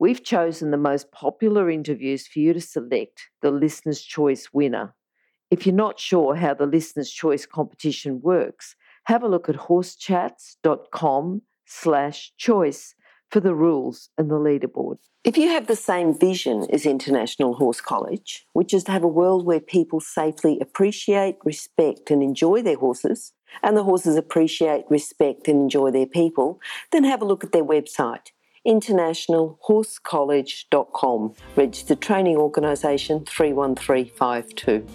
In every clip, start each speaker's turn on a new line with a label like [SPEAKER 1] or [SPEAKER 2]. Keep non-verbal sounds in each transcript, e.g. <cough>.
[SPEAKER 1] We've chosen the most popular interviews for you to select the Listener's Choice winner. If you're not sure how the Listener's Choice competition works, have a look at horsechats.com slash choice for the rules and the leaderboard. If you have the same vision as International Horse College, which is to have a world where people safely appreciate, respect, and enjoy their horses, and the horses appreciate, respect, and enjoy their people, then have a look at their website internationalhorsecollege.com, registered training organisation 31352.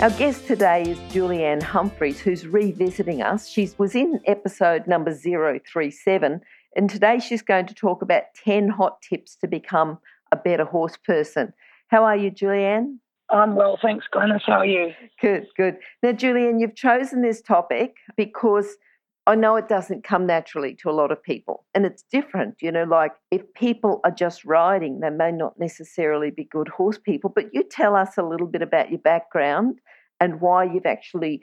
[SPEAKER 1] Our guest today is Julianne Humphreys, who's revisiting us. She was in episode number 037, and today she's going to talk about 10 hot tips to become a better horse person. How are you, Julianne?
[SPEAKER 2] I'm well, thanks, Glenys. How are you?
[SPEAKER 1] Good, good. Now, Julian, you've chosen this topic because I know it doesn't come naturally to a lot of people, and it's different. You know, like if people are just riding, they may not necessarily be good horse people. But you tell us a little bit about your background and why you've actually,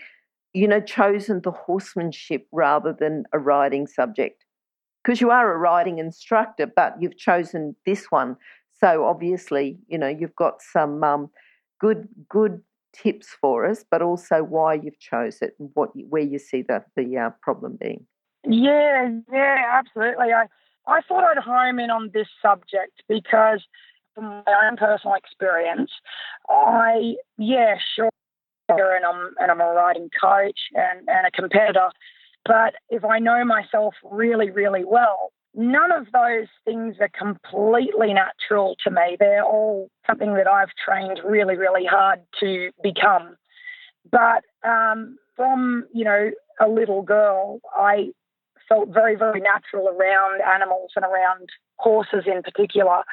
[SPEAKER 1] you know, chosen the horsemanship rather than a riding subject. Because you are a riding instructor, but you've chosen this one. So obviously, you know, you've got some um, good good tips for us, but also why you've chose it and what where you see the the uh, problem being.
[SPEAKER 2] Yeah, yeah, absolutely. I I thought I'd home in on this subject because from my own personal experience, I yeah sure, and I'm and I'm a riding coach and and a competitor, but if I know myself really really well, none of those things are completely natural to me. They're all something that I've trained really, really hard to become. But um, from, you know, a little girl, I felt very, very natural around animals and around horses in particular.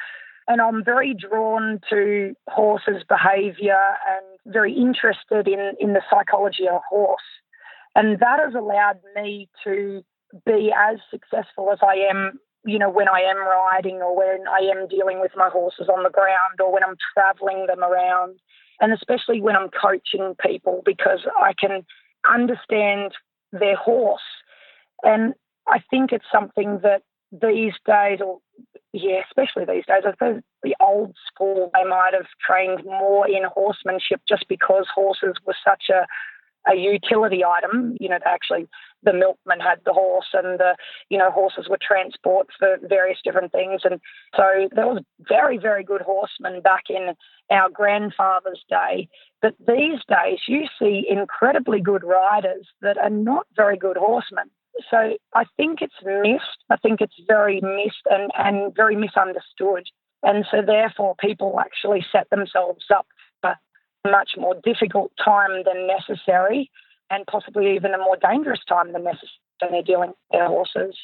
[SPEAKER 2] And I'm very drawn to horses' behaviour and very interested in, in the psychology of a horse. And that has allowed me to be as successful as I am, you know, when I am riding or when I am dealing with my horses on the ground or when I'm traveling them around. And especially when I'm coaching people because I can understand their horse. And I think it's something that these days, or yeah, especially these days, I suppose the old school, they might have trained more in horsemanship just because horses were such a a utility item. You know, actually the milkman had the horse, and the you know horses were transport for various different things. And so there was very very good horsemen back in our grandfather's day. But these days, you see incredibly good riders that are not very good horsemen. So I think it's missed. I think it's very missed and, and very misunderstood. And so therefore people actually set themselves up much more difficult time than necessary and possibly even a more dangerous time than necessary when they're dealing with their horses.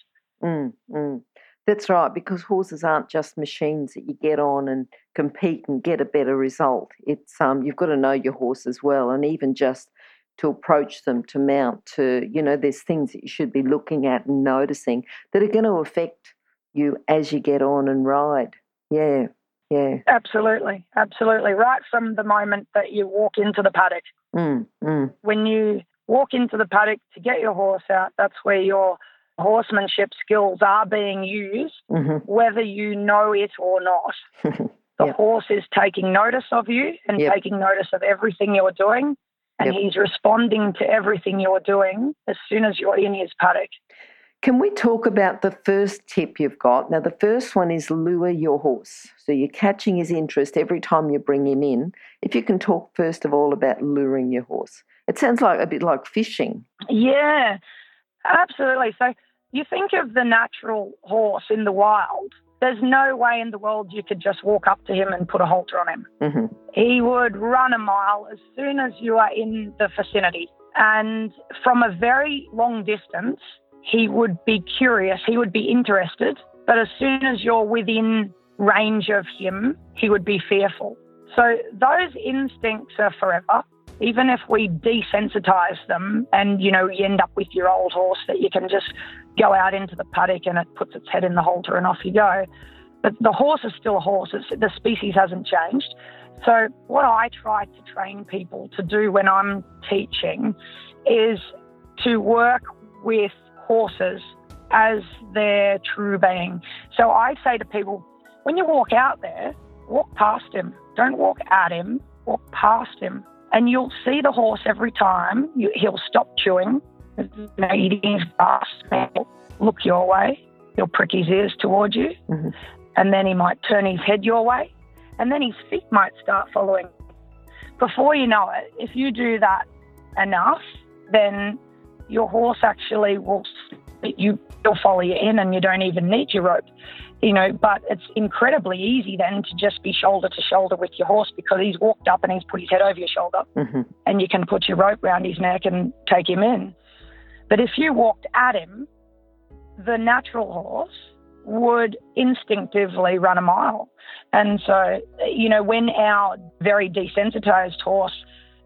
[SPEAKER 1] Mm, mm. That's right, because horses aren't just machines that you get on and compete and get a better result. It's um, you've got to know your horse as well, and even just to approach them, to mount, to you know, there's things that you should be looking at and noticing that are going to affect you as you get on and ride. Yeah. Yeah.
[SPEAKER 2] Absolutely. Absolutely. Right from the moment that you walk into the paddock.
[SPEAKER 1] Mm, mm.
[SPEAKER 2] When you walk into the paddock to get your horse out, that's where your horsemanship skills are being used,
[SPEAKER 1] mm-hmm.
[SPEAKER 2] whether you know it or not. <laughs> the yep. horse is taking notice of you and yep. taking notice of everything you're doing. And yep. he's responding to everything you're doing as soon as you're in his paddock.
[SPEAKER 1] Can we talk about the first tip you've got? Now, the first one is lure your horse. So you're catching his interest every time you bring him in. If you can talk first of all about luring your horse, it sounds like a bit like fishing.
[SPEAKER 2] Yeah, absolutely. So you think of the natural horse in the wild. There's no way in the world you could just walk up to him and put a halter on him.
[SPEAKER 1] Mm-hmm.
[SPEAKER 2] He would run a mile as soon as you are in the vicinity. And from a very long distance, he would be curious, he would be interested. But as soon as you're within range of him, he would be fearful. So those instincts are forever. Even if we desensitize them and, you know, you end up with your old horse that you can just go out into the paddock and it puts its head in the halter and off you go. But the horse is still a horse. It's, the species hasn't changed. So what I try to train people to do when I'm teaching is to work with horses as their true being. So I say to people, when you walk out there, walk past him. Don't walk at him, walk past him. And you'll see the horse every time. You, he'll stop chewing, you know, eating his grass, look your way. He'll prick his ears towards you. Mm-hmm. And then he might turn his head your way. And then his feet might start following. Before you know it, if you do that enough, then your horse actually will you will follow you in and you don't even need your rope you know, but it's incredibly easy then to just be shoulder to shoulder with your horse because he's walked up and he's put his head over your shoulder mm-hmm. and you can put your rope around his neck and take him in. But if you walked at him, the natural horse would instinctively run a mile. And so, you know, when our very desensitized horse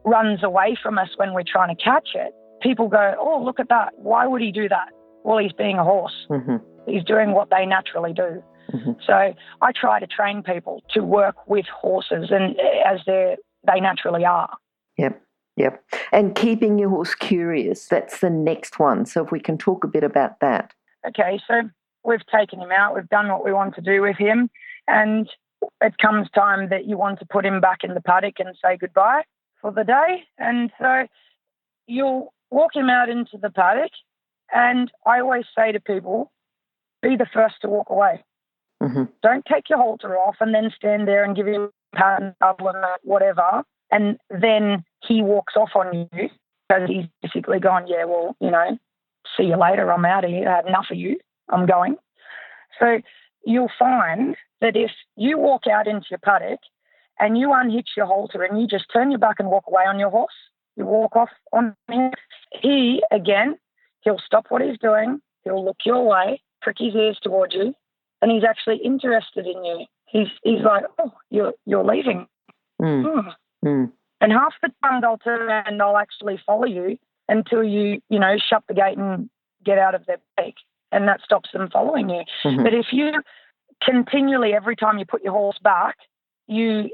[SPEAKER 2] runs away from us when we're trying to catch it, people go, oh, look at that. Why would he do that? Well, he's being a horse. Mm-hmm is doing what they naturally do. Mm-hmm. So I try to train people to work with horses and as they they naturally are.
[SPEAKER 1] Yep. Yep. And keeping your horse curious, that's the next one. So if we can talk a bit about that.
[SPEAKER 2] Okay, so we've taken him out, we've done what we want to do with him, and it comes time that you want to put him back in the paddock and say goodbye for the day. And so you'll walk him out into the paddock. And I always say to people, be the first to walk away. Mm-hmm. Don't take your halter off and then stand there and give him a pat and double and whatever. And then he walks off on you because he's basically gone, yeah, well, you know, see you later. I'm out of here. I had enough of you. I'm going. So you'll find that if you walk out into your paddock and you unhitch your halter and you just turn your back and walk away on your horse, you walk off on him, he, again, he'll stop what he's doing. He'll look your way prick his ears towards you, and he's actually interested in you. He's he's like, oh, you're you're leaving. Mm. Mm. Mm. And half the time they'll turn around and they'll actually follow you until you you know shut the gate and get out of their beak, and that stops them following you. Mm-hmm. But if you continually every time you put your horse back, you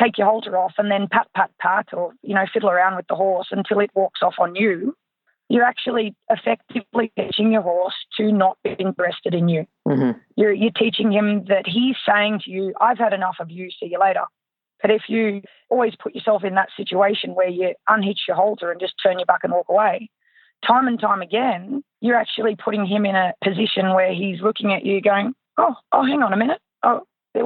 [SPEAKER 2] take your halter off and then pat pat pat or you know fiddle around with the horse until it walks off on you you're actually effectively teaching your horse to not be interested in you. Mm-hmm. You're, you're teaching him that he's saying to you, I've had enough of you, see you later. But if you always put yourself in that situation where you unhitch your halter and just turn your back and walk away, time and time again, you're actually putting him in a position where he's looking at you going, Oh, oh, hang on a minute. Oh,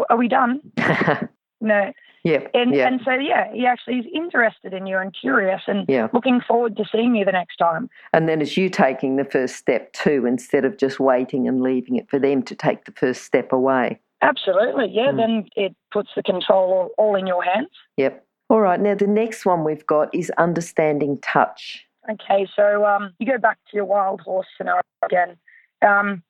[SPEAKER 2] are we done? <laughs> no,
[SPEAKER 1] yeah.
[SPEAKER 2] And
[SPEAKER 1] yeah.
[SPEAKER 2] and so yeah, he actually is interested in you and curious and yeah. looking forward to seeing you the next time.
[SPEAKER 1] And then it's you taking the first step too, instead of just waiting and leaving it for them to take the first step away.
[SPEAKER 2] Absolutely, yeah. Mm. Then it puts the control all in your hands.
[SPEAKER 1] Yep. All right. Now the next one we've got is understanding touch.
[SPEAKER 2] Okay, so um, you go back to your wild horse scenario again. Um,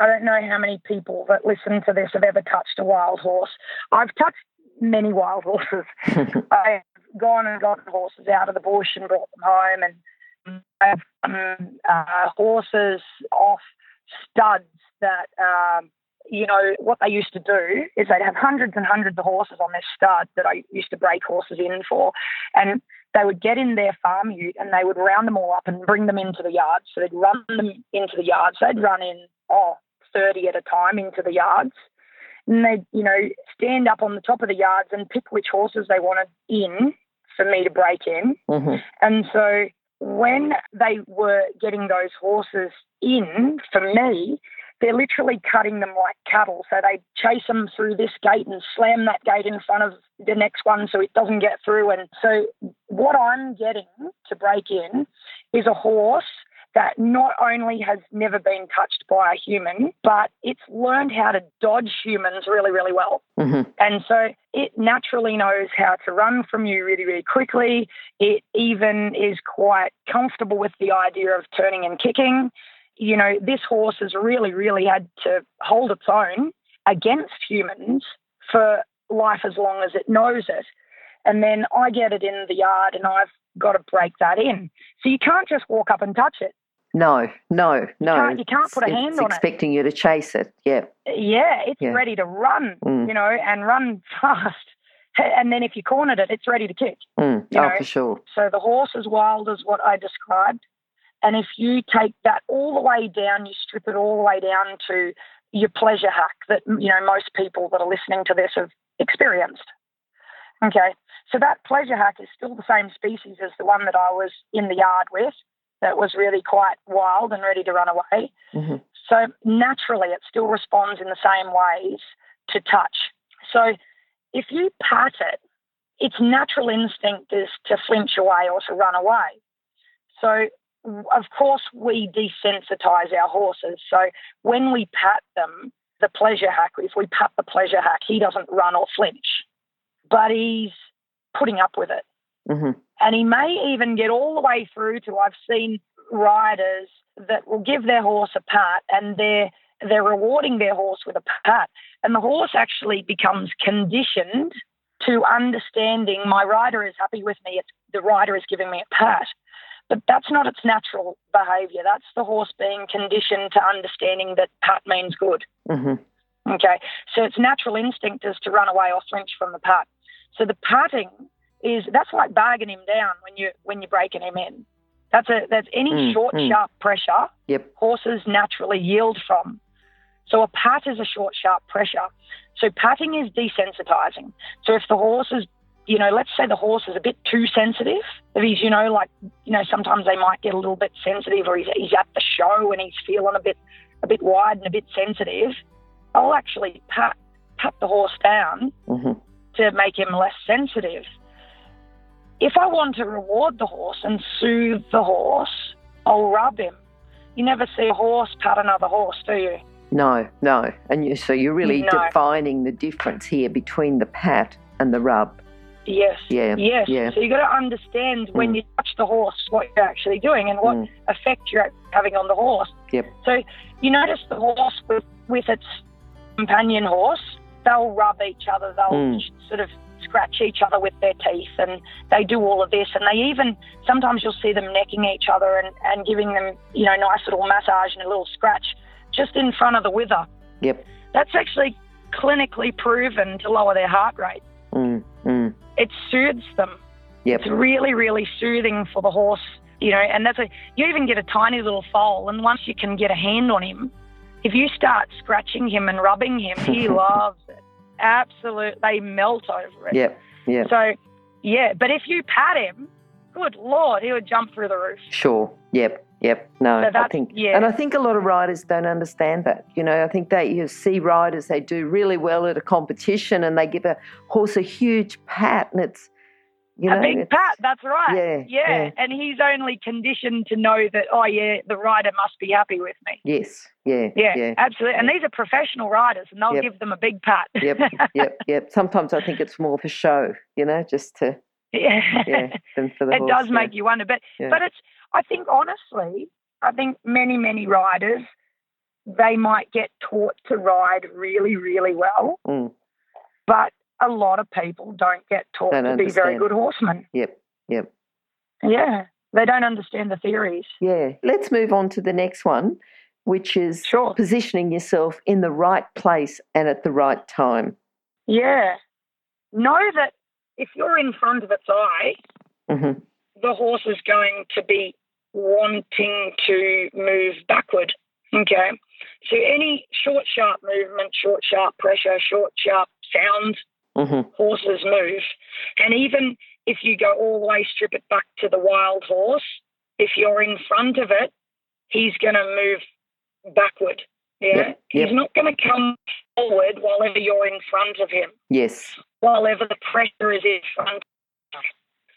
[SPEAKER 2] I don't know how many people that listen to this have ever touched a wild horse. I've touched many wild horses. <laughs> I've gone and gotten horses out of the bush and brought them home, and I've um, uh, horses off studs that. Um, you know, what they used to do is they'd have hundreds and hundreds of horses on their stud that I used to break horses in for. And they would get in their farm ute and they would round them all up and bring them into the yard. So they'd run them into the yard. So they'd run in, oh, 30 at a time into the yards and they'd, you know, stand up on the top of the yards and pick which horses they wanted in for me to break in. Mm-hmm. And so when they were getting those horses in for me, they're literally cutting them like cattle. So they chase them through this gate and slam that gate in front of the next one so it doesn't get through. And so what I'm getting to break in is a horse that not only has never been touched by a human, but it's learned how to dodge humans really, really well. Mm-hmm. And so it naturally knows how to run from you really, really quickly. It even is quite comfortable with the idea of turning and kicking. You know, this horse has really, really had to hold its own against humans for life as long as it knows it. And then I get it in the yard and I've got to break that in. So you can't just walk up and touch it.
[SPEAKER 1] No, no, no.
[SPEAKER 2] can't- you can't put a hand
[SPEAKER 1] it's
[SPEAKER 2] on it.
[SPEAKER 1] expecting you to chase it. Yeah.
[SPEAKER 2] Yeah, it's
[SPEAKER 1] Yeah.
[SPEAKER 2] ready to run,
[SPEAKER 1] Mm.
[SPEAKER 2] you know, and run <laughs> fast. And then if you cornered it, it's ready to kick.
[SPEAKER 1] Mm.
[SPEAKER 2] You
[SPEAKER 1] oh,
[SPEAKER 2] know,
[SPEAKER 1] for sure.
[SPEAKER 2] So the horse is wild, is what I described. And if you take that all the way down, you strip it all the way down to your pleasure hack that you know most people that are listening to this have experienced. Okay, so that pleasure hack is still the same species as the one that I was in the yard with, that was really quite wild and ready to run away.
[SPEAKER 1] hmm
[SPEAKER 2] So naturally, it still responds in the same ways to touch. So if you pat it, its natural instinct is to flinch away or to run away. So, of course, we desensitize our horses. So when we pat them, the pleasure hack, if we pat the pleasure hack, he doesn't run or flinch, but he's putting up with it.
[SPEAKER 1] Hmm
[SPEAKER 2] And he may even get all the way through to I've seen riders that will give their horse a pat and they're they're rewarding their horse with a pat. And the horse actually becomes conditioned to understanding my rider is happy with me, it's the rider is giving me a pat. But that's not its natural behavior. That's the horse being conditioned to understanding that pat means good.
[SPEAKER 1] hmm
[SPEAKER 2] Okay, so its natural instinct is to run away or flinch from the pat. So the patting is that's like bagging him down when you when you're breaking him in. That's a that's any
[SPEAKER 1] Mm,
[SPEAKER 2] short
[SPEAKER 1] mm.
[SPEAKER 2] sharp pressure
[SPEAKER 1] Yep.
[SPEAKER 2] horses naturally yield from. So a pat is a short sharp pressure. So patting is desensitizing. So if the horse is you know, let's say the horse is a bit too sensitive. If he's, you know, like, you know, sometimes they might get a little bit sensitive, or he's, he's at the show and he's feeling a bit, a bit wide and a bit sensitive. I'll actually pat pat the horse down
[SPEAKER 1] hmm
[SPEAKER 2] to make him less sensitive. If I want to reward the horse and soothe the horse, I'll rub him. You never see a horse pat another horse, do you?
[SPEAKER 1] No, no. And you, so you're really
[SPEAKER 2] No.
[SPEAKER 1] defining the difference here between the pat and the rub.
[SPEAKER 2] Yes.
[SPEAKER 1] Yeah.
[SPEAKER 2] Yes.
[SPEAKER 1] Yeah.
[SPEAKER 2] So you've got to understand when
[SPEAKER 1] Mm.
[SPEAKER 2] you touch the horse what you're actually doing and what
[SPEAKER 1] Mm.
[SPEAKER 2] effect you're having on the horse.
[SPEAKER 1] Yep.
[SPEAKER 2] So you notice the horse with, with its companion horse, they'll rub each other, they'll
[SPEAKER 1] Mm.
[SPEAKER 2] sort of scratch each other with their teeth and they do all of this and they even sometimes you'll see them necking each other and, and giving them, you know, nice little massage and a little scratch just in front of the wither.
[SPEAKER 1] Yep.
[SPEAKER 2] That's actually clinically proven to lower their heart rate.
[SPEAKER 1] Mm. Mm.
[SPEAKER 2] It soothes them.
[SPEAKER 1] Yep.
[SPEAKER 2] It's really, really soothing for the horse, you know, and that's a, you even get a tiny little foal, and once you can get a hand on him, if you start scratching him and rubbing him, he <laughs> loves it. Absolutely. They melt over it.
[SPEAKER 1] Yep. yeah.
[SPEAKER 2] So, yeah, but if you pat him, good Lord, he would jump through the roof.
[SPEAKER 1] Sure. Yep. Yep. No,
[SPEAKER 2] So
[SPEAKER 1] I think,
[SPEAKER 2] yeah.
[SPEAKER 1] and I think a lot of riders don't understand that. You know, I think that you see riders they do really well at a competition and they give a horse a huge pat, and it's, you know,
[SPEAKER 2] a big pat, that's right.
[SPEAKER 1] Yeah, yeah.
[SPEAKER 2] And he's only conditioned to know that, oh, yeah, the rider must be happy with me.
[SPEAKER 1] Yes. Yeah.
[SPEAKER 2] Yeah,
[SPEAKER 1] Yeah.
[SPEAKER 2] absolutely. And these are professional riders, and they'll
[SPEAKER 1] Yep.
[SPEAKER 2] give them a big pat.
[SPEAKER 1] Yep. <laughs> Yep. Yep. Sometimes I think it's more for show. You know, just to
[SPEAKER 2] yeah.
[SPEAKER 1] yeah, than for the
[SPEAKER 2] it
[SPEAKER 1] horse.
[SPEAKER 2] does
[SPEAKER 1] yeah.
[SPEAKER 2] make you wonder. But
[SPEAKER 1] Yeah.
[SPEAKER 2] but it's I think honestly, I think many, many riders they might get taught to ride really, really well,
[SPEAKER 1] Mm.
[SPEAKER 2] but a lot of people don't get taught
[SPEAKER 1] Don't
[SPEAKER 2] to be very good horsemen.
[SPEAKER 1] Yep. Yep.
[SPEAKER 2] Yeah. They don't understand the theories.
[SPEAKER 1] Yeah. Let's move on to the next one, which is
[SPEAKER 2] Sure.
[SPEAKER 1] positioning yourself in the right place and at the right time.
[SPEAKER 2] Yeah. Know that if you're in front of its eye,
[SPEAKER 1] hmm
[SPEAKER 2] the horse is going to be wanting to move backward. Okay. So any short, sharp movement, short, sharp pressure, short, sharp sound,
[SPEAKER 1] hmm
[SPEAKER 2] horses move. And even if you go all the way, strip it back to the wild horse, if you're in front of it, he's going to move backward. Yeah.
[SPEAKER 1] Yep,
[SPEAKER 2] He's
[SPEAKER 1] yep.
[SPEAKER 2] not going to come forward while ever you're in front of him
[SPEAKER 1] Yes.
[SPEAKER 2] while ever the pressure is in front.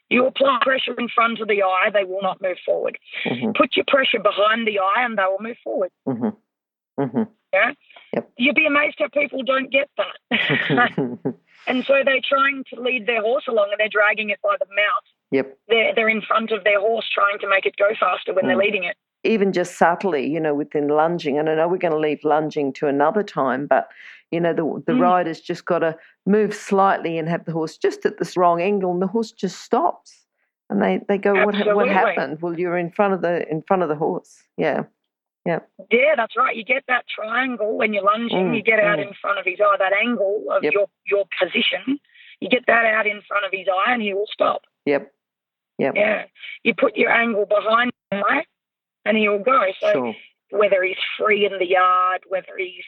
[SPEAKER 2] You apply pressure in front of the eye, they will not move forward.
[SPEAKER 1] hmm
[SPEAKER 2] Put your pressure behind the eye and they will move forward.
[SPEAKER 1] hmm hmm
[SPEAKER 2] You'd be amazed how people don't get that. <laughs> and so they're trying to lead their horse along and they're dragging it by the mouth.
[SPEAKER 1] yep.
[SPEAKER 2] They're, they're in front of their horse trying to make it go faster when they're
[SPEAKER 1] Mm.
[SPEAKER 2] leading it.
[SPEAKER 1] Even just subtly, you know, within lunging, and I know we're going to leave lunging to another time, but You know, the, the
[SPEAKER 2] Mm.
[SPEAKER 1] rider's just got to move slightly and have the horse just at this wrong angle, and the horse just stops. And they, they go, what, what happened? Well, you're in front of the in front of the horse. Yeah,
[SPEAKER 2] Yeah, Yeah, that's right. You get that triangle when you're lunging.
[SPEAKER 1] Mm,
[SPEAKER 2] you get out
[SPEAKER 1] mm.
[SPEAKER 2] in front of his eye, that angle of
[SPEAKER 1] Yep.
[SPEAKER 2] your your position. You get that out in front of his eye, and he will stop.
[SPEAKER 1] yep, yep.
[SPEAKER 2] Yeah, you put your angle behind eye, and he will go. So
[SPEAKER 1] Sure.
[SPEAKER 2] whether he's free in the yard, whether he's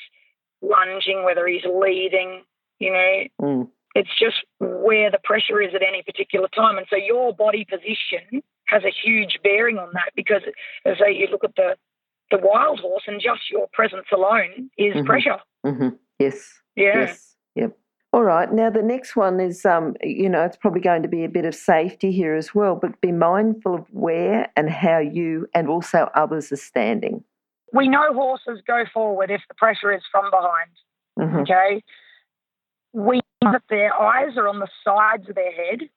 [SPEAKER 2] lunging, whether he's leading, you know,
[SPEAKER 1] Mm.
[SPEAKER 2] it's just where the pressure is at any particular time. And so your body position has a huge bearing on that because, as say, you look at the, the wild horse and just your presence alone is
[SPEAKER 1] Mhm.
[SPEAKER 2] pressure.
[SPEAKER 1] hmm Yes.
[SPEAKER 2] Yeah.
[SPEAKER 1] Yes. Yep. All right. Now the next one is, um, you know, it's probably going to be a bit of safety here as well, but be mindful of where and how you and also others are standing.
[SPEAKER 2] We know horses go forward if the pressure is from behind.
[SPEAKER 1] hmm
[SPEAKER 2] Okay. We know that their eyes are on the sides of their head,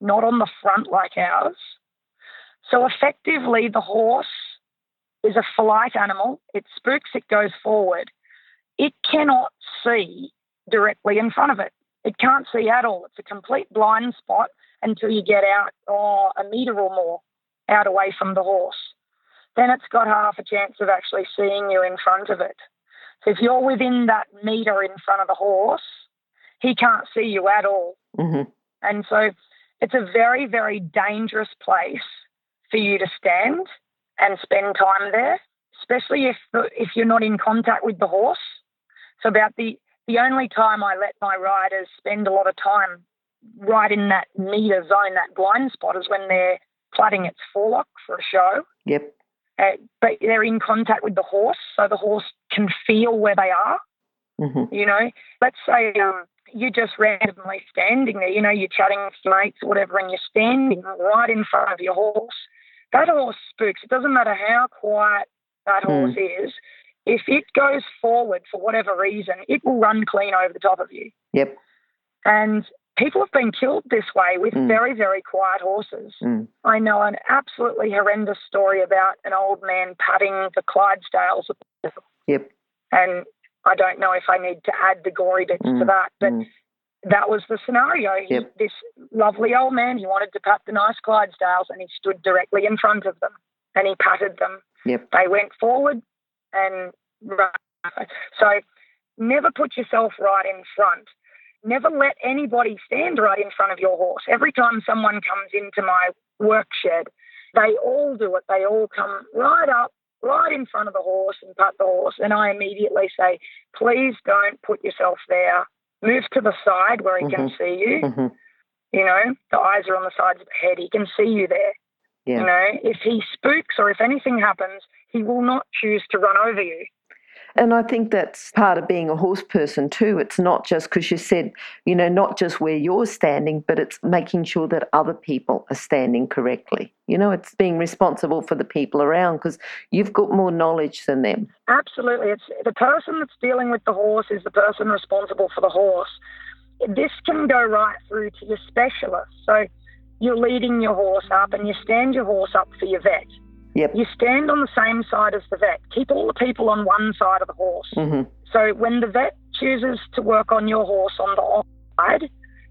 [SPEAKER 2] not on the front like ours. So effectively, the horse is a flight animal. It spooks, it goes forward. It cannot see directly in front of it. It can't see at all. It's a complete blind spot until you get out oh, a metre or more out away from the horse. Then it's got half a chance of actually seeing you in front of it. So if you're within that metre in front of the horse, he can't see you at all.
[SPEAKER 1] hmm
[SPEAKER 2] And so it's a very, very dangerous place for you to stand and spend time there, especially if if you're not in contact with the horse. So about the the only time I let my riders spend a lot of time right in that meter zone, that blind spot, is when they're plaiting its forelock for a show.
[SPEAKER 1] Yep.
[SPEAKER 2] Uh, but they're in contact with the horse, so the horse can feel where they are.
[SPEAKER 1] hmm
[SPEAKER 2] You know, let's say um, you're just randomly standing there, you know, you're chatting with mates or whatever, and you're standing right in front of your horse. That horse spooks. It doesn't matter how quiet that
[SPEAKER 1] Hmm.
[SPEAKER 2] horse is. If it goes forward for whatever reason, it will run clean over the top of you.
[SPEAKER 1] Yep.
[SPEAKER 2] And people have been killed this way with
[SPEAKER 1] Mm.
[SPEAKER 2] very, very quiet horses.
[SPEAKER 1] Mm.
[SPEAKER 2] I know an absolutely horrendous story about an old man patting the Clydesdales.
[SPEAKER 1] Yep.
[SPEAKER 2] And I don't know if I need to add the gory bits to
[SPEAKER 1] Mm,
[SPEAKER 2] that, but
[SPEAKER 1] mm.
[SPEAKER 2] That was the scenario. He,
[SPEAKER 1] Yep.
[SPEAKER 2] This lovely old man, he wanted to pat the nice Clydesdales and he stood directly in front of them and he patted them.
[SPEAKER 1] Yep.
[SPEAKER 2] They went forward and. So never put yourself right in front. Never let anybody stand right in front of your horse. Every time someone comes into my work shed, they all do it. They all come right up, right in front of the horse and pat the horse. And I immediately say, please don't put yourself there. Move to the side where he can see you.
[SPEAKER 1] hmm
[SPEAKER 2] You know, the eyes are on the sides of the head. He can see you there.
[SPEAKER 1] Yeah.
[SPEAKER 2] You know, if he spooks or if anything happens, he will not choose to run over you.
[SPEAKER 1] And I think that's part of being a horse person too. It's not just because you said, you know, not just where you're standing, but it's making sure that other people are standing correctly. You know, it's being responsible for the people around because you've got more knowledge than them.
[SPEAKER 2] Absolutely. It's the person that's dealing with the horse is the person responsible for the horse. This can go right through to your specialist. So you're leading your horse up and you stand your horse up for your vet.
[SPEAKER 1] Yep.
[SPEAKER 2] You stand on the same side as the vet. Keep all the people on one side of the horse.
[SPEAKER 1] hmm
[SPEAKER 2] So when the vet chooses to work on your horse on the off side,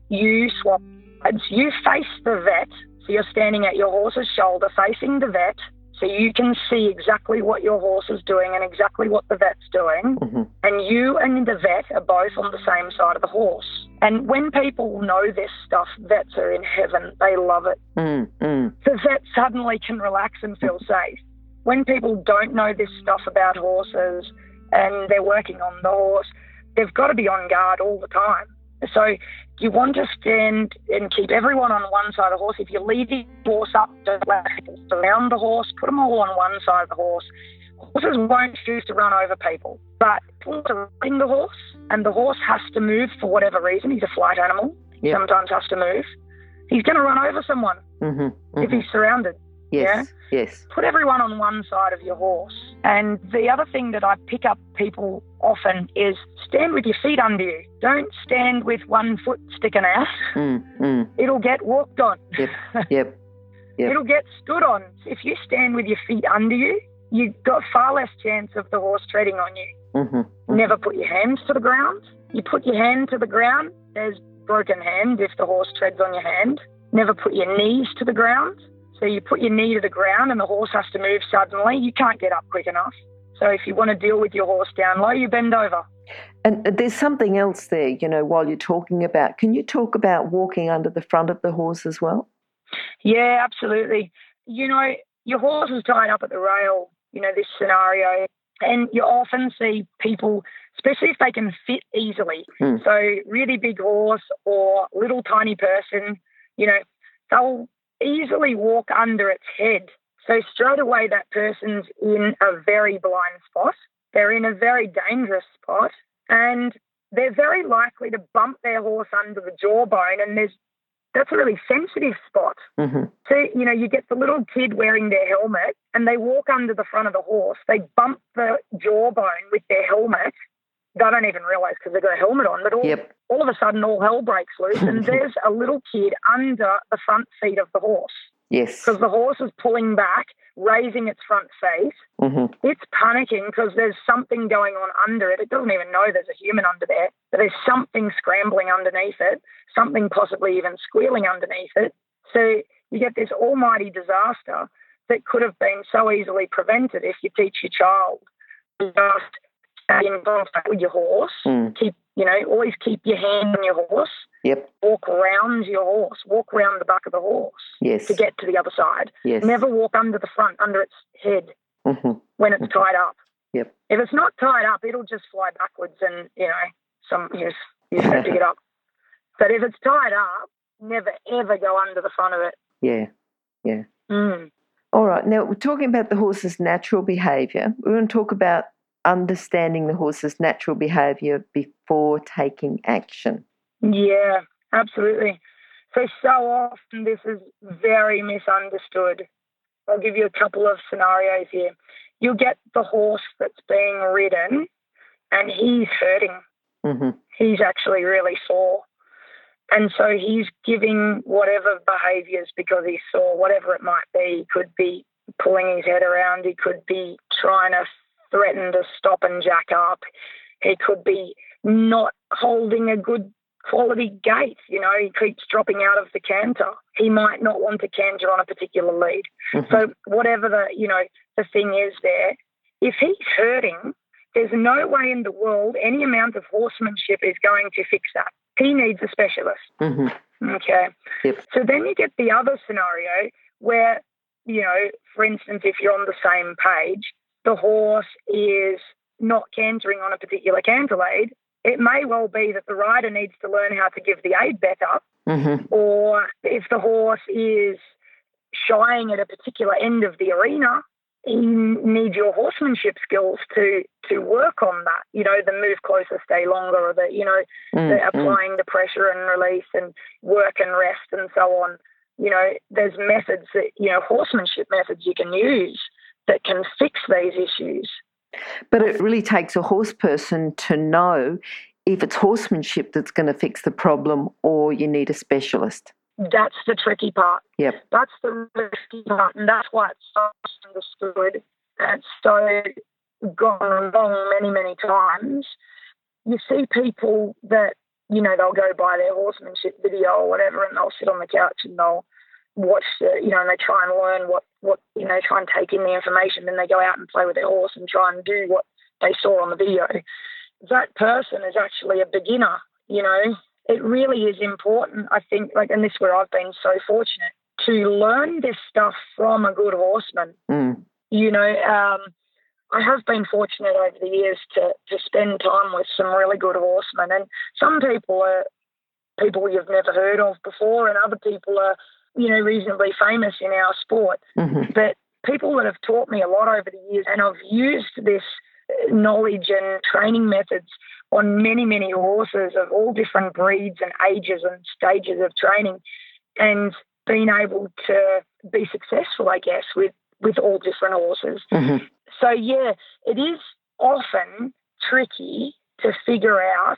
[SPEAKER 2] you swap sides. You face the vet. So you're standing at your horse's shoulder facing the vet. So you can see exactly what your horse is doing and exactly what the vet's doing.
[SPEAKER 1] hmm
[SPEAKER 2] And you and the vet are both on the same side of the horse. And when people know this stuff, vets are in heaven. They love it
[SPEAKER 1] mm mm.
[SPEAKER 2] the vet suddenly can relax and feel safe. When people don't know this stuff about horses and they're working on the horse, they've got to be on guard all the time. So you want to stand and keep everyone on one side of the horse. If you're leading the horse up, don't let people surround the horse. Put them all on one side of the horse. Horses won't choose to run over people, but people are riding the horse, and the horse has to move for whatever reason. He's a flight animal.
[SPEAKER 1] Yep.
[SPEAKER 2] Sometimes has to move. He's going to run over someone
[SPEAKER 1] hmm
[SPEAKER 2] if he's surrounded.
[SPEAKER 1] Yes. Yes.
[SPEAKER 2] Put everyone on one side of your horse. And the other thing that I pick up people often is stand with your feet under you. Don't stand with one foot sticking out.
[SPEAKER 1] Mm, mm. <laughs>
[SPEAKER 2] It'll get walked on.
[SPEAKER 1] Yep. <laughs> Yep. Yep.
[SPEAKER 2] It'll get stood on. If you stand with your feet under you, you've got far less chance of the horse treading on you.
[SPEAKER 1] Mm-hmm.
[SPEAKER 2] Never put your hands to the ground. You put your hand to the ground, there's broken hand if the horse treads on your hand. Never put your knees to the ground. So you put your knee to the ground and the horse has to move suddenly. You can't get up quick enough. So if you want to deal with your horse down low, you bend over.
[SPEAKER 1] And there's something else there, you know, while you're talking about. Can you talk about walking under the front of the horse as well?
[SPEAKER 2] Yeah, absolutely. You know, your horse is tied up at the rail, you know, this scenario. And you often see people, especially if they can fit easily.
[SPEAKER 1] Mm.
[SPEAKER 2] So, really big horse or little tiny person, you know, they'll easily walk under its head. So, straight away, that person's in a very blind spot. They're in a very dangerous spot. And they're very likely to bump their horse under the jawbone. And there's that's a really sensitive spot.
[SPEAKER 1] Mm-hmm.
[SPEAKER 2] So, you know, you get the little kid wearing their helmet and they walk under the front of the horse. They bump the jawbone with their helmet. They don't even realize because they've got a helmet on, but all,
[SPEAKER 1] Yep.
[SPEAKER 2] all of a sudden, all hell breaks loose. and <laughs> there's a little kid under the front feet of the horse
[SPEAKER 1] Yes.
[SPEAKER 2] because the horse is pulling back, raising its front feet.
[SPEAKER 1] Mm-hmm.
[SPEAKER 2] It's panicking because there's something going on under it. It doesn't even know there's a human under there, but there's something scrambling underneath it, something possibly even squealing underneath it. So you get this almighty disaster that could have been so easily prevented if you teach your child just in contact with your horse.
[SPEAKER 1] Mm.
[SPEAKER 2] Keep, you know, always keep your hand on your horse.
[SPEAKER 1] Yep.
[SPEAKER 2] Walk around your horse. Walk around the back of the horse
[SPEAKER 1] Yes.
[SPEAKER 2] to get to the other side.
[SPEAKER 1] yes.
[SPEAKER 2] Never walk under the front, under its head
[SPEAKER 1] Mm-hmm.
[SPEAKER 2] when it's tied up.
[SPEAKER 1] Yep.
[SPEAKER 2] If it's not tied up, it'll just fly backwards and, you know, some you just, you just have to get <laughs> up. But if it's tied up, never ever go under the front of it.
[SPEAKER 1] Yeah.
[SPEAKER 2] Mm.
[SPEAKER 1] All right. Now we're talking about the horse's natural behaviour. We want to talk about understanding the horse's natural behaviour before taking action.
[SPEAKER 2] Yeah, absolutely. So, so often this is very misunderstood. I'll give you a couple of scenarios here. You'll get the horse that's being ridden and he's hurting.
[SPEAKER 1] Mm-hmm.
[SPEAKER 2] he's actually really sore. And so he's giving whatever behaviours because he's sore, whatever it might be. He could be pulling his head around, he could be trying to threaten to stop and jack up, he could be not holding a good quality gait. You know, he keeps dropping out of the canter. He might not want to canter on a particular lead.
[SPEAKER 1] Mm-hmm.
[SPEAKER 2] So whatever the you know the thing is there, if he's hurting, there's no way in the world any amount of horsemanship is going to fix that. He needs a specialist.
[SPEAKER 1] Mm-hmm.
[SPEAKER 2] Okay.
[SPEAKER 1] Yep.
[SPEAKER 2] So then you get the other scenario where, you know, for instance, if you're on the same page, the horse is not cantering on a particular canter aid, it may well be that the rider needs to learn how to give the aid better
[SPEAKER 1] Mm-hmm.
[SPEAKER 2] or if the horse is shying at a particular end of the arena, you need your horsemanship skills to to work on that. You know, the move closer, stay longer, or the you know,
[SPEAKER 1] Mm-hmm.
[SPEAKER 2] applying the pressure and release and work and rest and so on. You know, there's methods that you know horsemanship methods you can use that can fix these issues.
[SPEAKER 1] But it really takes a horse person to know if it's horsemanship that's going to fix the problem or you need a specialist.
[SPEAKER 2] That's the tricky part.
[SPEAKER 1] Yep.
[SPEAKER 2] That's the risky part, and that's why it's so misunderstood. and so gone wrong many, many times. You see people that, you know, they'll go buy their horsemanship video or whatever, and they'll sit on the couch and they'll watch you know, and they try and learn what, what, you know, try and take in the information. Then they go out and play with their horse and try and do what they saw on the video. That person is actually a beginner, you know, it really is important, I think, like, and this is where I've been so fortunate to learn this stuff from a good horseman.
[SPEAKER 1] Mm.
[SPEAKER 2] You know, um, I have been fortunate over the years to, to spend time with some really good horsemen, and some people are people you've never heard of before, and other people are, you know, reasonably famous in our sport.
[SPEAKER 1] Mm-hmm.
[SPEAKER 2] But people that have taught me a lot over the years, and I've used this knowledge and training methods on many, many horses of all different breeds and ages and stages of training, and been able to be successful, I guess, with, with all different horses.
[SPEAKER 1] Mm-hmm.
[SPEAKER 2] So, yeah, it is often tricky to figure out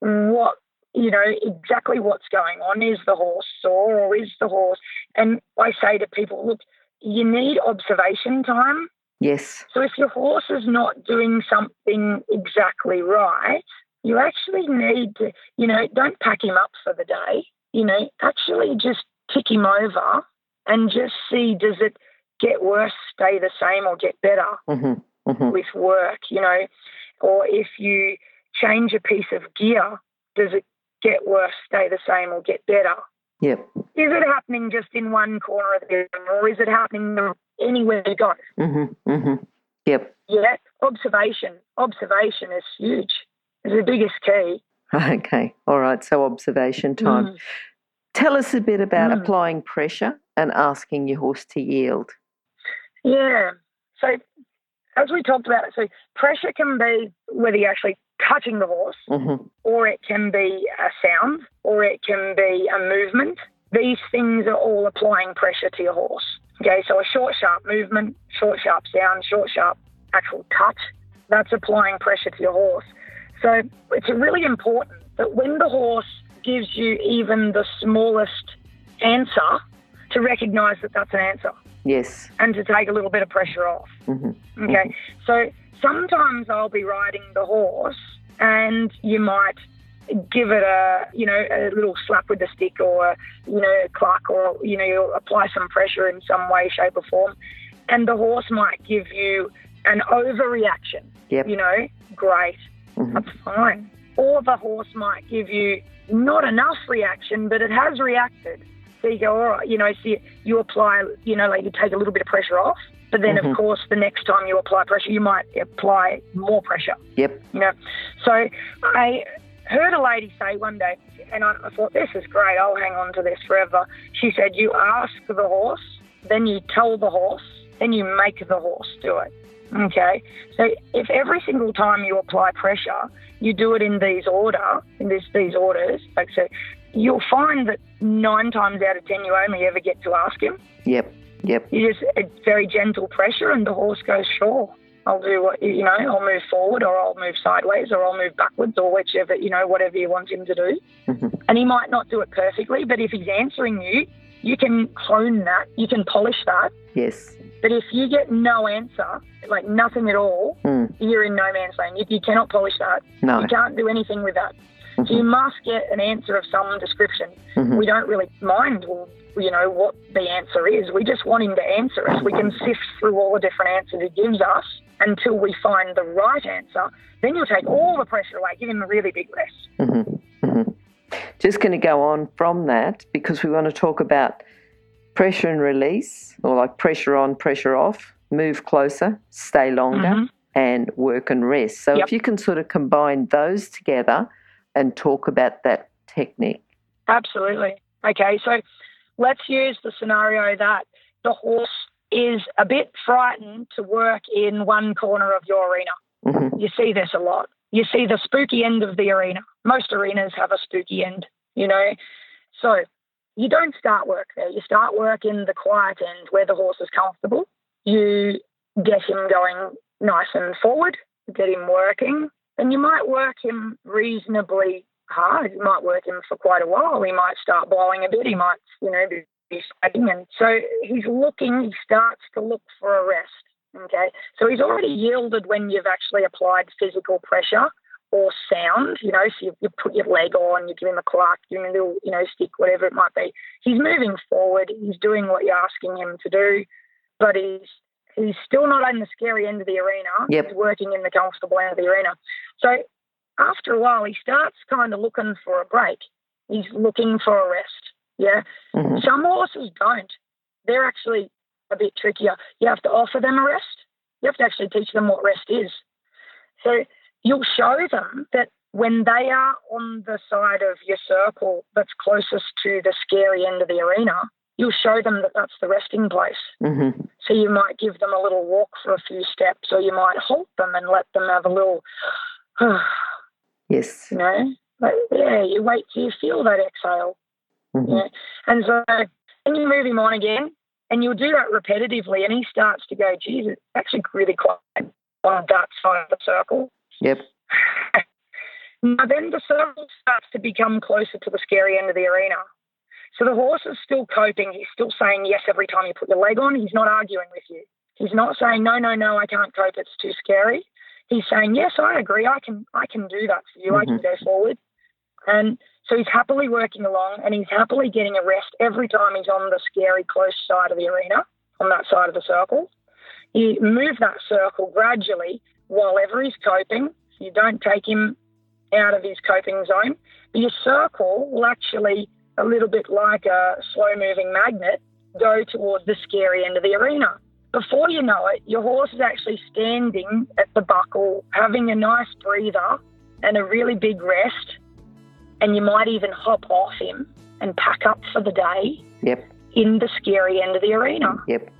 [SPEAKER 2] what, you know, exactly what's going on. Is the horse sore or is the horse? And I say to people, look, you need observation time
[SPEAKER 1] Yes.
[SPEAKER 2] So if your horse is not doing something exactly right, you actually need to, you know, don't pack him up for the day. You know, actually just tick him over and just see does it get worse, stay the same, or get better
[SPEAKER 1] Mm-hmm. Mm-hmm.
[SPEAKER 2] with work, you know, or if you change a piece of gear, does it get worse, stay the same, or get better?
[SPEAKER 1] Yep.
[SPEAKER 2] Is it happening just in one corner of the room, or is it happening anywhere you go?
[SPEAKER 1] Mm-hmm. Mm-hmm. Yep.
[SPEAKER 2] Yeah, observation. Observation is huge. It's the biggest key. <laughs>
[SPEAKER 1] Okay. All right. So observation time.
[SPEAKER 2] Mm.
[SPEAKER 1] Tell us a bit about
[SPEAKER 2] Mm.
[SPEAKER 1] applying pressure and asking your horse to yield.
[SPEAKER 2] Yeah. So, as we talked about, it, so pressure can be whether you're actually touching the horse,
[SPEAKER 1] Mm-hmm.
[SPEAKER 2] or it can be a sound, or it can be a movement. These things are all applying pressure to your horse. Okay, so a short, sharp movement, short, sharp sound, short, sharp actual touch, that's applying pressure to your horse. So it's really important that when the horse gives you even the smallest answer, to recognize that that's an answer
[SPEAKER 1] Yes.
[SPEAKER 2] and to take a little bit of pressure off.
[SPEAKER 1] Mm-hmm.
[SPEAKER 2] Okay, so sometimes I'll be riding the horse and you might give it a you know a little slap with the stick or you know a cluck or you know you'll apply some pressure in some way shape or form and the horse might give you an overreaction
[SPEAKER 1] Yep.
[SPEAKER 2] you know great
[SPEAKER 1] Mhm.
[SPEAKER 2] that's fine or the horse might give you not enough reaction but it has reacted so you go all right you know so you, you apply you know like you take a little bit of pressure off but then
[SPEAKER 1] Mhm.
[SPEAKER 2] of course the next time you apply pressure you might apply more pressure
[SPEAKER 1] Yep.
[SPEAKER 2] you know. So I heard a lady say one day, and I, I thought, this is great, I'll hang on to this forever. She said, You ask the horse, then you tell the horse, then you make the horse do it. Okay. So if every single time you apply pressure, you do it in these order, in this, these orders, like so, you'll find that nine times out of ten you only ever get to ask him.
[SPEAKER 1] Yep. Yep.
[SPEAKER 2] You just a very gentle pressure, and the horse goes, "Sure, I'll do what you know. I'll move forward, or I'll move sideways, or I'll move backwards, or whichever you know, whatever you want him to do."
[SPEAKER 1] Mhm.
[SPEAKER 2] And he might not do it perfectly, but if he's answering you, you can hone that, you can polish that.
[SPEAKER 1] Yes.
[SPEAKER 2] But if you get no answer, like nothing at all,
[SPEAKER 1] Mm.
[SPEAKER 2] you're in no man's land. You, you cannot polish that.
[SPEAKER 1] No.
[SPEAKER 2] You can't do anything with that. So you must get an answer of some description.
[SPEAKER 1] Mhm.
[SPEAKER 2] We don't really mind, you know, what the answer is. We just want him to answer us. We can sift through all the different answers he gives us until we find the right answer. Then you'll take all the pressure away, give him a really big rest.
[SPEAKER 1] Mhm. Mhm. Just going to go on from that because we want to talk about pressure and release, or like pressure on, pressure off, move closer, stay longer,
[SPEAKER 2] Mhm.
[SPEAKER 1] and work and rest. So
[SPEAKER 2] Yep.
[SPEAKER 1] if you can sort of combine those together and talk about that technique.
[SPEAKER 2] Absolutely. Okay, so let's use the scenario that the horse is a bit frightened to work in one corner of your arena.
[SPEAKER 1] Mhm.
[SPEAKER 2] You see this a lot. You see the spooky end of the arena. Most arenas have a spooky end, you know. So you don't start work there. You start work in the quiet end where the horse is comfortable. You get him going nice and forward, get him working, and you might work him reasonably hard. You might work him for quite a while. He might start blowing a bit. He might, you know, be, sweating. And so he's looking, he starts to look for a rest. Okay. So he's already yielded when you've actually applied physical pressure or sound, you know, so you, you put your leg on, you give him a cluck, give him a little, you know, stick, whatever it might be. He's moving forward. He's doing what you're asking him to do, but he's he's still not in the scary end of the arena.
[SPEAKER 1] Yep.
[SPEAKER 2] He's working in the comfortable end of the arena. So after a while, he starts kind of looking for a break. He's looking for a rest. Yeah.
[SPEAKER 1] Mhm.
[SPEAKER 2] Some horses don't. They're actually a bit trickier. You have to offer them a rest. You have to actually teach them what rest is. So you'll show them that when they are on the side of your circle that's closest to the scary end of the arena, you'll show them that that's the resting place.
[SPEAKER 1] Mhm.
[SPEAKER 2] So you might give them a little walk for a few steps, or you might halt them and let them have a little, <sighs>
[SPEAKER 1] Yes.
[SPEAKER 2] you know, but yeah, you wait till you feel that exhale.
[SPEAKER 1] Mhm.
[SPEAKER 2] Yeah. And so then you move him on again, and you'll do that repetitively, and he starts to go, geez, it's actually really quite on that side of the circle.
[SPEAKER 1] Yep. <laughs>
[SPEAKER 2] now then the circle starts to become closer to the scary end of the arena. So the horse is still coping. He's still saying yes every time you put your leg on. He's not arguing with you. He's not saying, no, no, no, I can't cope, it's too scary. He's saying, yes, I agree, I can, I can do that for you, mm-hmm. I can go forward. And so he's happily working along and he's happily getting a rest every time he's on the scary close side of the arena, on that side of the circle. You move that circle gradually while ever he's coping. You don't take him out of his coping zone. But your circle will actually, a little bit like a slow moving magnet, go towards the scary end of the arena. Before you know it, your horse is actually standing at the buckle, having a nice breather and a really big rest. And you might even hop off him and pack up for the day.
[SPEAKER 1] Yep.
[SPEAKER 2] In the scary end of the arena.
[SPEAKER 1] Yep.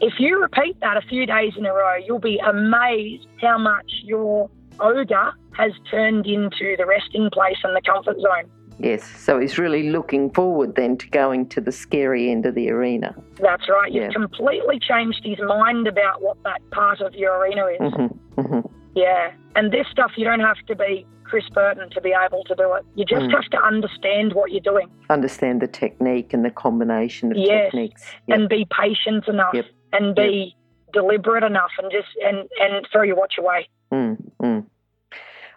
[SPEAKER 2] If you repeat that a few days in a row, you'll be amazed how much your ogre has turned into the resting place and the comfort zone.
[SPEAKER 1] Yes, so he's really looking forward then to going to the scary end of the arena.
[SPEAKER 2] That's right. You've completely changed his mind about what that part of your arena is.
[SPEAKER 1] Mm-hmm. Mm-hmm.
[SPEAKER 2] Yeah, and this stuff you don't have to be Chris Burton to be able to do it. You just mm. have to understand what you're doing.
[SPEAKER 1] Understand the technique and the combination of yes. techniques.
[SPEAKER 2] Yep. And be patient enough yep. and be yep. deliberate enough and just and, and throw your watch away.
[SPEAKER 1] Mm, mm.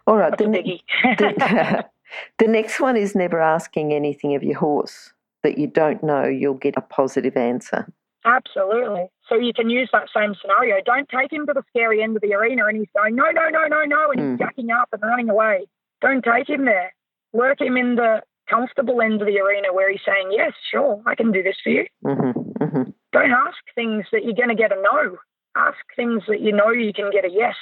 [SPEAKER 1] All right.
[SPEAKER 2] That's the,
[SPEAKER 1] ne- the, <laughs> <laughs> the next one is never asking anything of your horse that you don't know, you'll get a positive answer.
[SPEAKER 2] Absolutely. So you can use that same scenario. Don't take him to the scary end of the arena and he's going, no, no, no, no, no, and mm. he's jacking up and running away. Don't take him there. Work him in the comfortable end of the arena where he's saying, yes, sure, I can do this for you.
[SPEAKER 1] Mm-hmm, mm-hmm.
[SPEAKER 2] Don't ask things that you're going to get a no. Ask things that you know you can get a yes.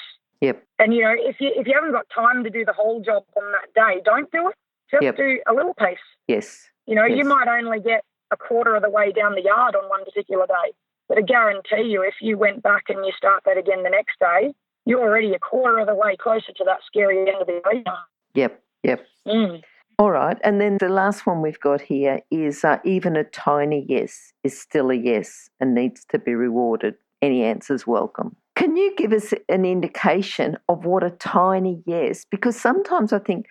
[SPEAKER 1] Yep.
[SPEAKER 2] And you know, if you if you haven't got time to do the whole job on that day, don't do it. Just yep. do a little piece.
[SPEAKER 1] Yes.
[SPEAKER 2] You know,
[SPEAKER 1] yes.
[SPEAKER 2] you might only get a quarter of the way down the yard on one particular day. But I guarantee you, if you went back and you start that again the next day, you're already a quarter of the way closer to that scary end of the arena.
[SPEAKER 1] Yep, yep.
[SPEAKER 2] Mm.
[SPEAKER 1] All right. And then the last one we've got here is uh, even a tiny yes is still a yes and needs to be rewarded. Any answers welcome. Can you give us an indication of what a tiny yes? Because sometimes I think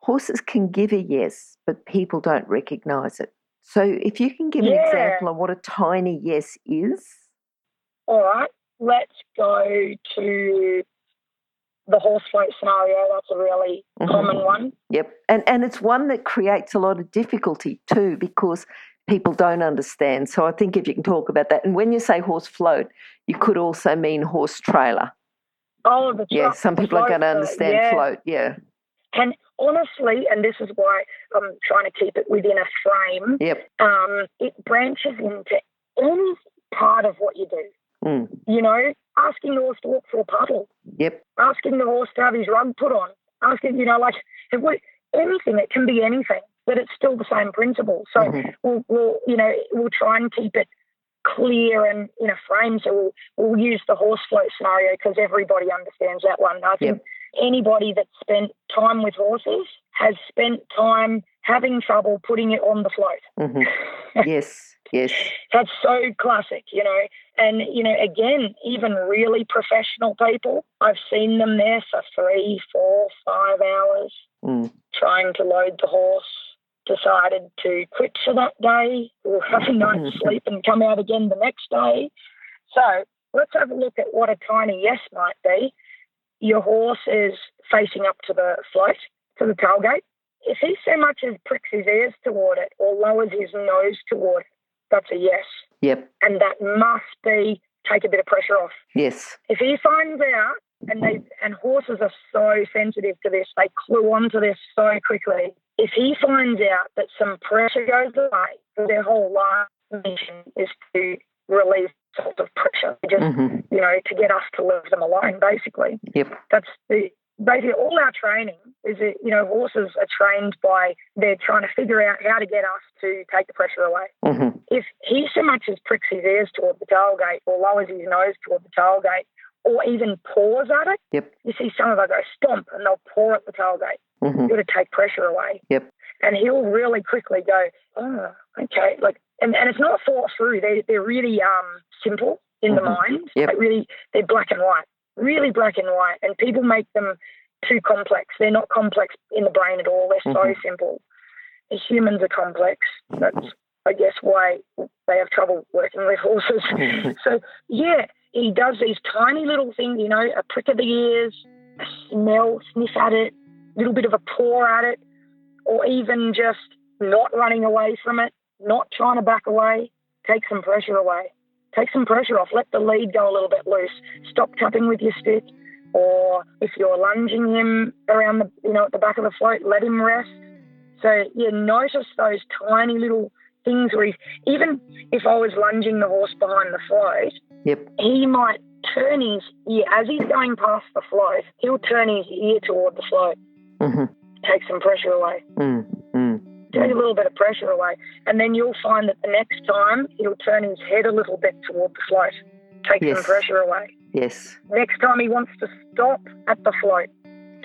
[SPEAKER 1] horses can give a yes, but people don't recognize it. So if you can give yeah. an example of what a tiny yes is.
[SPEAKER 2] All right, let's go to the horse float scenario. That's a really mm-hmm. common one.
[SPEAKER 1] Yep. And and it's one that creates a lot of difficulty too because people don't understand. So I think if you can talk about that. And when you say horse float, you could also mean horse trailer.
[SPEAKER 2] Oh, the
[SPEAKER 1] Yeah, some people are going to understand
[SPEAKER 2] yeah.
[SPEAKER 1] float. Yeah.
[SPEAKER 2] And honestly, and this is why I'm trying to keep it within a frame,
[SPEAKER 1] yep.
[SPEAKER 2] um, it branches into any part of what you do.
[SPEAKER 1] Mm.
[SPEAKER 2] You know, asking the horse to walk through a puddle.
[SPEAKER 1] Yep.
[SPEAKER 2] Asking the horse to have his rug put on. Asking, you know, like anything. It can be anything but it's still the same principle. So mm-hmm. we'll, we'll, you know, we'll try and keep it clear and in a frame. So we'll, we'll use the horse float scenario because everybody understands that one. I think yep. anybody that's spent time with horses has spent time having trouble putting it on the float.
[SPEAKER 1] Mm-hmm. <laughs> yes, yes.
[SPEAKER 2] That's so classic, you know. And, you know, again, even really professional people, I've seen them there for three, four, five hours
[SPEAKER 1] mm.
[SPEAKER 2] trying to load the horse decided to quit for that day or have a night's mm-hmm. sleep and come out again the next day. So let's have a look at what a tiny yes might be. Your horse is facing up to the float, to the tailgate. If he so much as pricks his ears toward it or lowers his nose toward it, that's a yes.
[SPEAKER 1] Yep.
[SPEAKER 2] And that must be take a bit of pressure off.
[SPEAKER 1] Yes.
[SPEAKER 2] If he finds out, and they and horses are so sensitive to this, they clue onto this so quickly if he finds out that some pressure goes away, their whole life mission is to relieve sort of pressure, just mm-hmm. you know, to get us to leave them alone. Basically,
[SPEAKER 1] yep.
[SPEAKER 2] That's the basically all our training is that you know horses are trained by they're trying to figure out how to get us to take the pressure away.
[SPEAKER 1] Mm-hmm.
[SPEAKER 2] If he so much as pricks his ears toward the tailgate or lowers his nose toward the tailgate or even pause at it,
[SPEAKER 1] yep.
[SPEAKER 2] you see some of them go stomp and they'll paw at the tailgate.
[SPEAKER 1] Mm-hmm.
[SPEAKER 2] You've got to take pressure away.
[SPEAKER 1] Yep.
[SPEAKER 2] And he'll really quickly go, oh, okay. Like, and, and it's not thought through. They, they're really um, simple in mm-hmm. the mind.
[SPEAKER 1] Yep.
[SPEAKER 2] Like really, they're black and white, really black and white. And people make them too complex. They're not complex in the brain at all. They're mm-hmm. so simple. As humans are complex. That's, I guess, why they have trouble working with horses. <laughs> So, yeah, he does these tiny little things, you know, a prick of the ears, a smell, sniff at it, a little bit of a paw at it, or even just not running away from it, not trying to back away, take some pressure away. Take some pressure off. Let the lead go a little bit loose. Stop tapping with your stick. Or if you're lunging him around the, you know, at the back of the float, let him rest. So you notice those tiny little things where he's, even if I was lunging the horse behind the float,
[SPEAKER 1] Yep.
[SPEAKER 2] he might turn his ear as he's going past the float. He'll turn his ear toward the float,
[SPEAKER 1] hmm
[SPEAKER 2] take some pressure away,
[SPEAKER 1] Mm. Mm.
[SPEAKER 2] take a little bit of pressure away, and then you'll find that the next time he'll turn his head a little bit toward the float, take
[SPEAKER 1] Yes.
[SPEAKER 2] some pressure away.
[SPEAKER 1] Yes.
[SPEAKER 2] Next time he wants to stop at the float,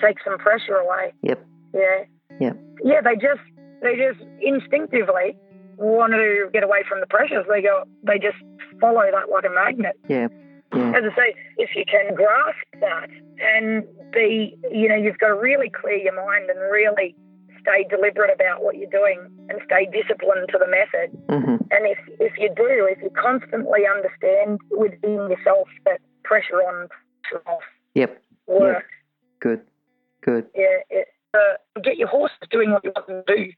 [SPEAKER 2] take some pressure away.
[SPEAKER 1] Yep.
[SPEAKER 2] Yeah.
[SPEAKER 1] Yep.
[SPEAKER 2] Yeah, they just they just instinctively want to get away from the pressures. They go they just follow that like a magnet.
[SPEAKER 1] Yeah. Yeah.
[SPEAKER 2] As I say, if you can grasp that and be you know, you've got to really clear your mind and really stay deliberate about what you're doing and stay disciplined to the method.
[SPEAKER 1] hmm
[SPEAKER 2] And if if you do, if you constantly understand within yourself that pressure on, pressure off
[SPEAKER 1] Yep.
[SPEAKER 2] work,
[SPEAKER 1] Good. Good.
[SPEAKER 2] yeah, it, uh, get your horse doing what you want them to do.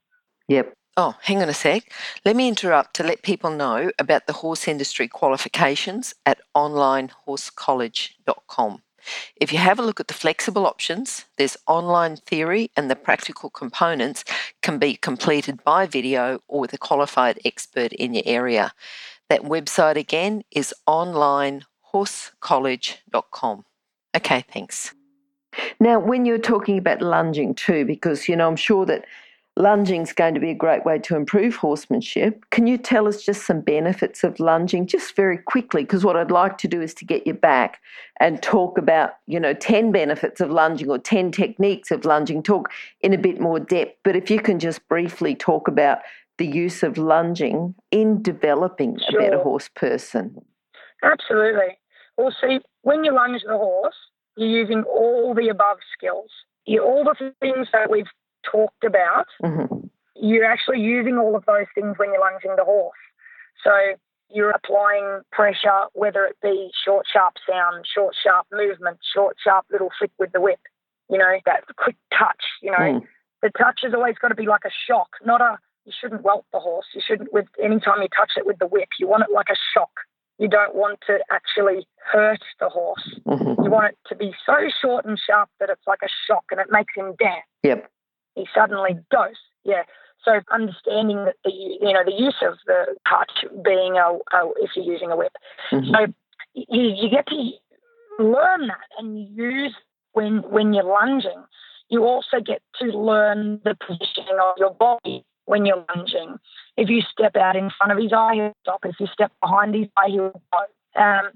[SPEAKER 1] Yep.
[SPEAKER 3] Oh, hang on a sec. Let me interrupt to let people know about the horse industry qualifications at onlinehorsecollege.com. If you have a look at the flexible options, there's online theory and the practical components can be completed by video or with a qualified expert in your area. That website again is onlinehorsecollege.com. Okay, thanks.
[SPEAKER 1] Now, when you're talking about lunging too, because you know, I'm sure that lunging is going to be a great way to improve horsemanship. Can you tell us just some benefits of lunging, just very quickly? Because what I'd like to do is to get you back and talk about, you know, 10 benefits of lunging or 10 techniques of lunging, talk in a bit more depth. But if you can just briefly talk about the use of lunging in developing a better horse person.
[SPEAKER 2] Absolutely. Well, see, when you lunge the horse, you're using all the above skills. You, all the things that we've talked about,
[SPEAKER 1] hmm
[SPEAKER 2] you're actually using all of those things when you're lunging the horse. So you're applying pressure, whether it be short, sharp sound, short, sharp movement, short, sharp little flick with the whip. You know, that quick touch. You know,
[SPEAKER 1] Mm.
[SPEAKER 2] the touch has always got to be like a shock, not a. You shouldn't welt the horse. You shouldn't with any time you touch it with the whip. You want it like a shock. You don't want to actually hurt the horse.
[SPEAKER 1] hmm
[SPEAKER 2] You want it to be so short and sharp that it's like a shock and it makes him dance.
[SPEAKER 1] Yep.
[SPEAKER 2] He suddenly goes. Yeah. So understanding that the you know the use of the touch being a, a if you're using a whip.
[SPEAKER 1] Mhm.
[SPEAKER 2] So you, you get to learn that and use when when you're lunging. You also get to learn the positioning of your body when you're lunging. If you step out in front of his eye, he'll stop. If you step behind his eye, he'll go. Um,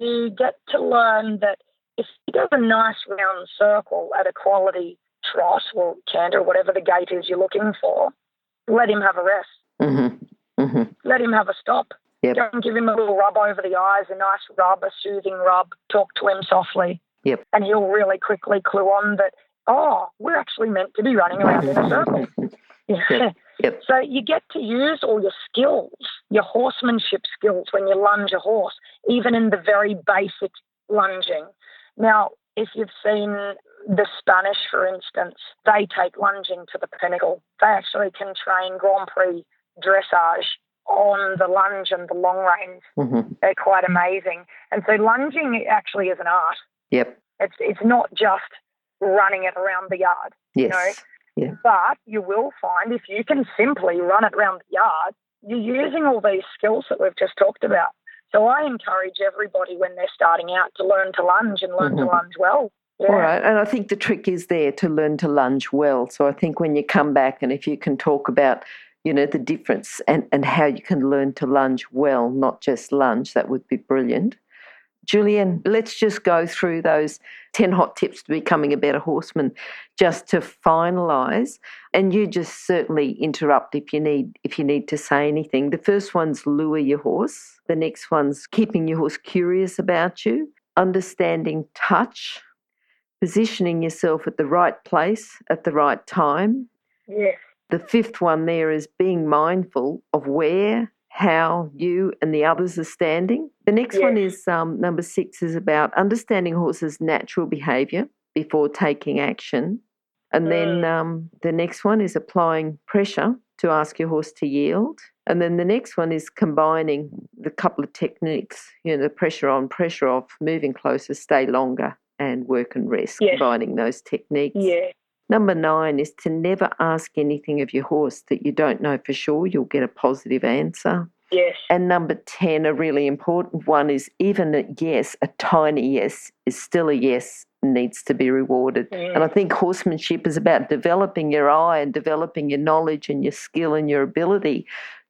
[SPEAKER 2] you get to learn that if he does a nice round circle at a quality trot or canter, whatever the gait is you're looking for, let him have a rest.
[SPEAKER 1] hmm hmm
[SPEAKER 2] Let him have a stop.
[SPEAKER 1] Yep.
[SPEAKER 2] Don't give him a little rub over the eyes, a nice rub, a soothing rub. Talk to him softly.
[SPEAKER 1] Yep.
[SPEAKER 2] And he'll really quickly clue on that, oh, we're actually meant to be running around in a circle. <laughs> Yeah.
[SPEAKER 1] Yep.
[SPEAKER 2] So you get to use all your skills, your horsemanship skills when you lunge a horse, even in the very basic lunging. Now, if you've seen the Spanish, for instance, they take lunging to the pinnacle. They actually can train Grand Prix dressage on the lunge and the long reins.
[SPEAKER 1] hmm
[SPEAKER 2] They're quite amazing. And so lunging actually is an art.
[SPEAKER 1] Yep.
[SPEAKER 2] It's it's not just running it around the yard.
[SPEAKER 1] Yes.
[SPEAKER 2] But you will find if you can simply run it around the yard, you're using all these skills that we've just talked about. So I encourage everybody when they're starting out to learn to lunge and learn to
[SPEAKER 1] Mhm.
[SPEAKER 2] lunge well. Yeah.
[SPEAKER 1] All right. And I think the trick is there to learn to lunge well. So I think when you come back and if you can talk about, you know, the difference and, and how you can learn to lunge well, not just lunge, that would be brilliant. Julian, let's just go through those 10 hot tips to becoming a better horseman just to finalize and you just certainly interrupt if you need if you need to say anything. The first one's lure your horse. The next one's keeping your horse curious about you, understanding touch, positioning yourself at the right place at the right time.
[SPEAKER 2] Yes.
[SPEAKER 1] The fifth one there is being mindful of where, how you and the others are standing. The next one is um, number six is about understanding horses' natural behaviour before taking action. And then
[SPEAKER 2] Mm.
[SPEAKER 1] um, the next one is applying pressure to ask your horse to yield. And then the next one is combining the couple of techniques, you know, the pressure on, pressure off, moving closer, stay longer, and work and rest,
[SPEAKER 2] Yes.
[SPEAKER 1] combining those techniques.
[SPEAKER 2] Yeah.
[SPEAKER 1] Number nine is to never ask anything of your horse that you don't know for sure. You'll get a positive answer.
[SPEAKER 2] Yes.
[SPEAKER 1] And number 10, a really important one is even a yes, a tiny yes, is still a yes, and needs to be rewarded.
[SPEAKER 2] Mm.
[SPEAKER 1] And I think horsemanship is about developing your eye and developing your knowledge and your skill and your ability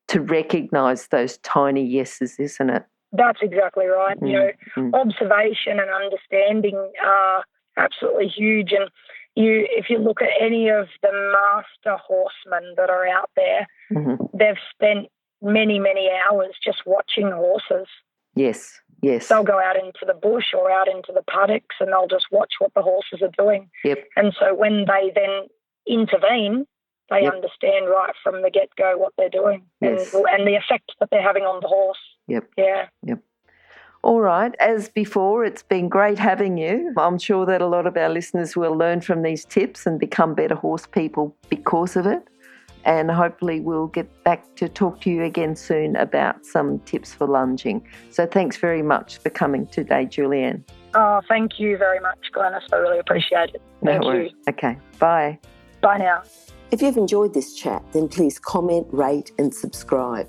[SPEAKER 1] to recognize those tiny yeses, isn't it?
[SPEAKER 2] That's exactly right. You know,
[SPEAKER 1] Mm.
[SPEAKER 2] observation and understanding are absolutely huge. And you, if you look at any of the master horsemen that are out there,
[SPEAKER 1] Mhm.
[SPEAKER 2] they've spent many, many hours just watching horses.
[SPEAKER 1] Yes, yes.
[SPEAKER 2] They'll go out into the bush or out into the paddocks and they'll just watch what the horses are doing.
[SPEAKER 1] Yep.
[SPEAKER 2] And so when they then intervene, they
[SPEAKER 1] Yep.
[SPEAKER 2] understand right from the get go what they're doing
[SPEAKER 1] Yes.
[SPEAKER 2] and, and the effect that they're having on the horse.
[SPEAKER 1] Yep.
[SPEAKER 2] Yeah.
[SPEAKER 1] All right. As before, it's been great having you. I'm sure that a lot of our listeners will learn from these tips and become better horse people because of it. And hopefully, we'll get back to talk to you again soon about some tips for lunging. So, thanks very much for coming today, Julianne.
[SPEAKER 2] Oh, thank you very much, Glennis. I really appreciate it.
[SPEAKER 1] No
[SPEAKER 2] Thank
[SPEAKER 1] worries.
[SPEAKER 2] you.
[SPEAKER 1] Okay. Bye.
[SPEAKER 2] Bye now.
[SPEAKER 4] If you've enjoyed this chat, then please comment, rate, and subscribe.